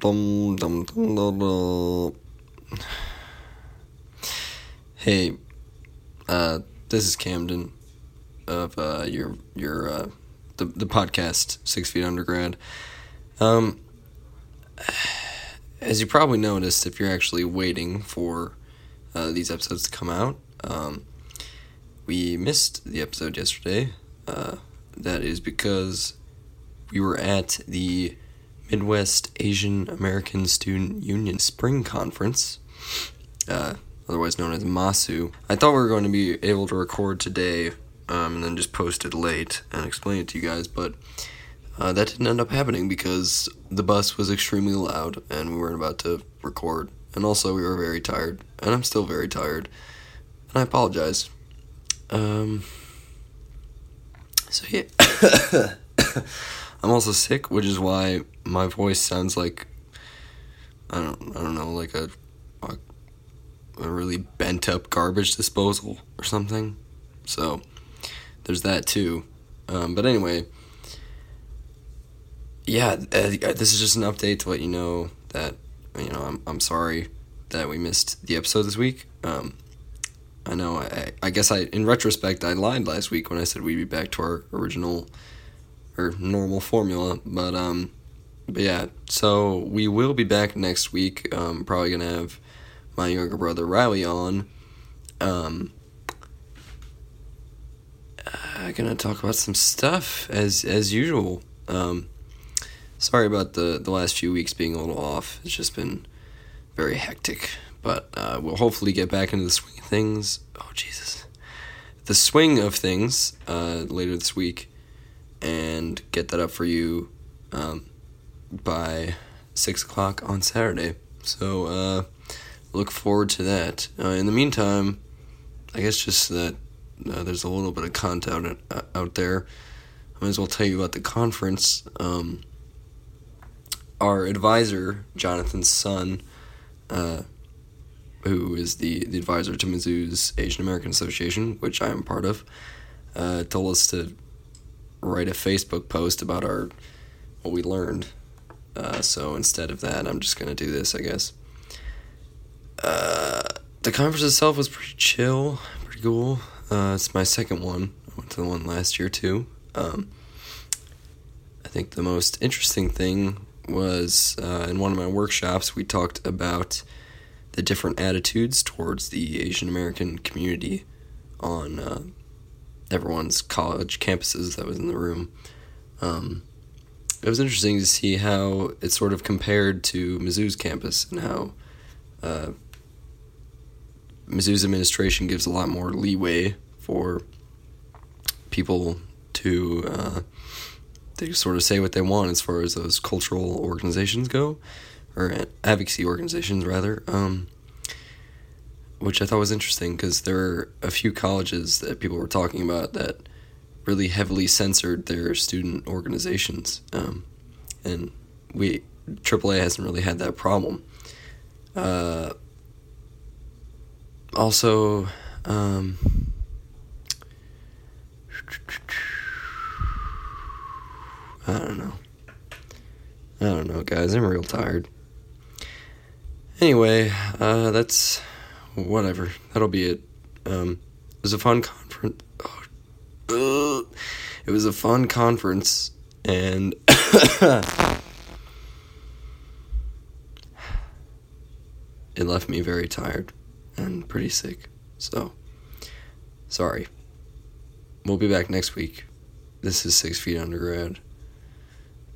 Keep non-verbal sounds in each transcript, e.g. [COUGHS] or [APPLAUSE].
dum, dum, dum. Hey, uh, this is Camden of uh, your your uh, the the podcast Six Feet Undergrad. Um, as you probably noticed, if you're actually waiting for uh, these episodes to come out, um, we missed the episode yesterday. Uh, that is because we were at the Midwest Asian American Student Union Spring Conference, uh, otherwise known as MAASU. I thought we were going to be able to record today um, and then just post it late and explain it to you guys, but uh, that didn't end up happening because the bus was extremely loud and we weren't about to record. And also, we were very tired, and I'm still very tired, and I apologize. Um, so, yeah. I'm also sick, which is why my voice sounds like I don't I don't know like a a, a really bent up garbage disposal or something. So there's that too. Um, but anyway, yeah, uh, this is just an update to let you know that you know I'm I'm sorry that we missed the episode this week. Um, I know I I guess I in retrospect I lied last week when I said we'd be back to our original or normal formula, but um, but yeah. So we will be back next week. Um, probably gonna have my younger brother Riley on. Um, uh, gonna talk about some stuff as as usual. Um, sorry about the the last few weeks being a little off. It's just been very hectic, but uh, we'll hopefully get back into the swing of things. Oh Jesus, the swing of things uh, later this week, and get that up for you um, by six o'clock on Saturday. So uh, look forward to that. Uh, in the meantime, I guess just that uh, there's a little bit of content out, out there. I might as well tell you about the conference. Um, our advisor, Jonathan's son, uh, who is the, the advisor to Mizzou's Asian American Association, which I am part of, uh, told us to write a Facebook post about our what we learned. Uh, so instead of that, I'm just gonna do this, I guess. Uh, the conference itself was pretty chill, pretty cool. Uh, it's my second one. I went to the one last year too. Um, I think the most interesting thing was uh, in one of my workshops, we talked about the different attitudes towards the Asian American community on uh, everyone's college campuses that was in the room. Um, it was interesting to see how it sort of compared to Mizzou's campus and how uh, Mizzou's administration gives a lot more leeway for people to uh, they sort of say what they want as far as those cultural organizations go, or advocacy organizations rather. Um, which I thought was interesting because there were a few colleges that people were talking about that really heavily censored their student organizations, um, and we AAA hasn't really had that problem. Uh, also, um, I don't know. I don't know, guys. I'm real tired. Anyway, uh, that's whatever. That'll be it. Um, it was a fun conference. Oh, uh, it was a fun conference, and [COUGHS] it left me very tired and pretty sick. So, sorry. We'll be back next week. This is Six Feet Undergrad.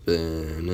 Been,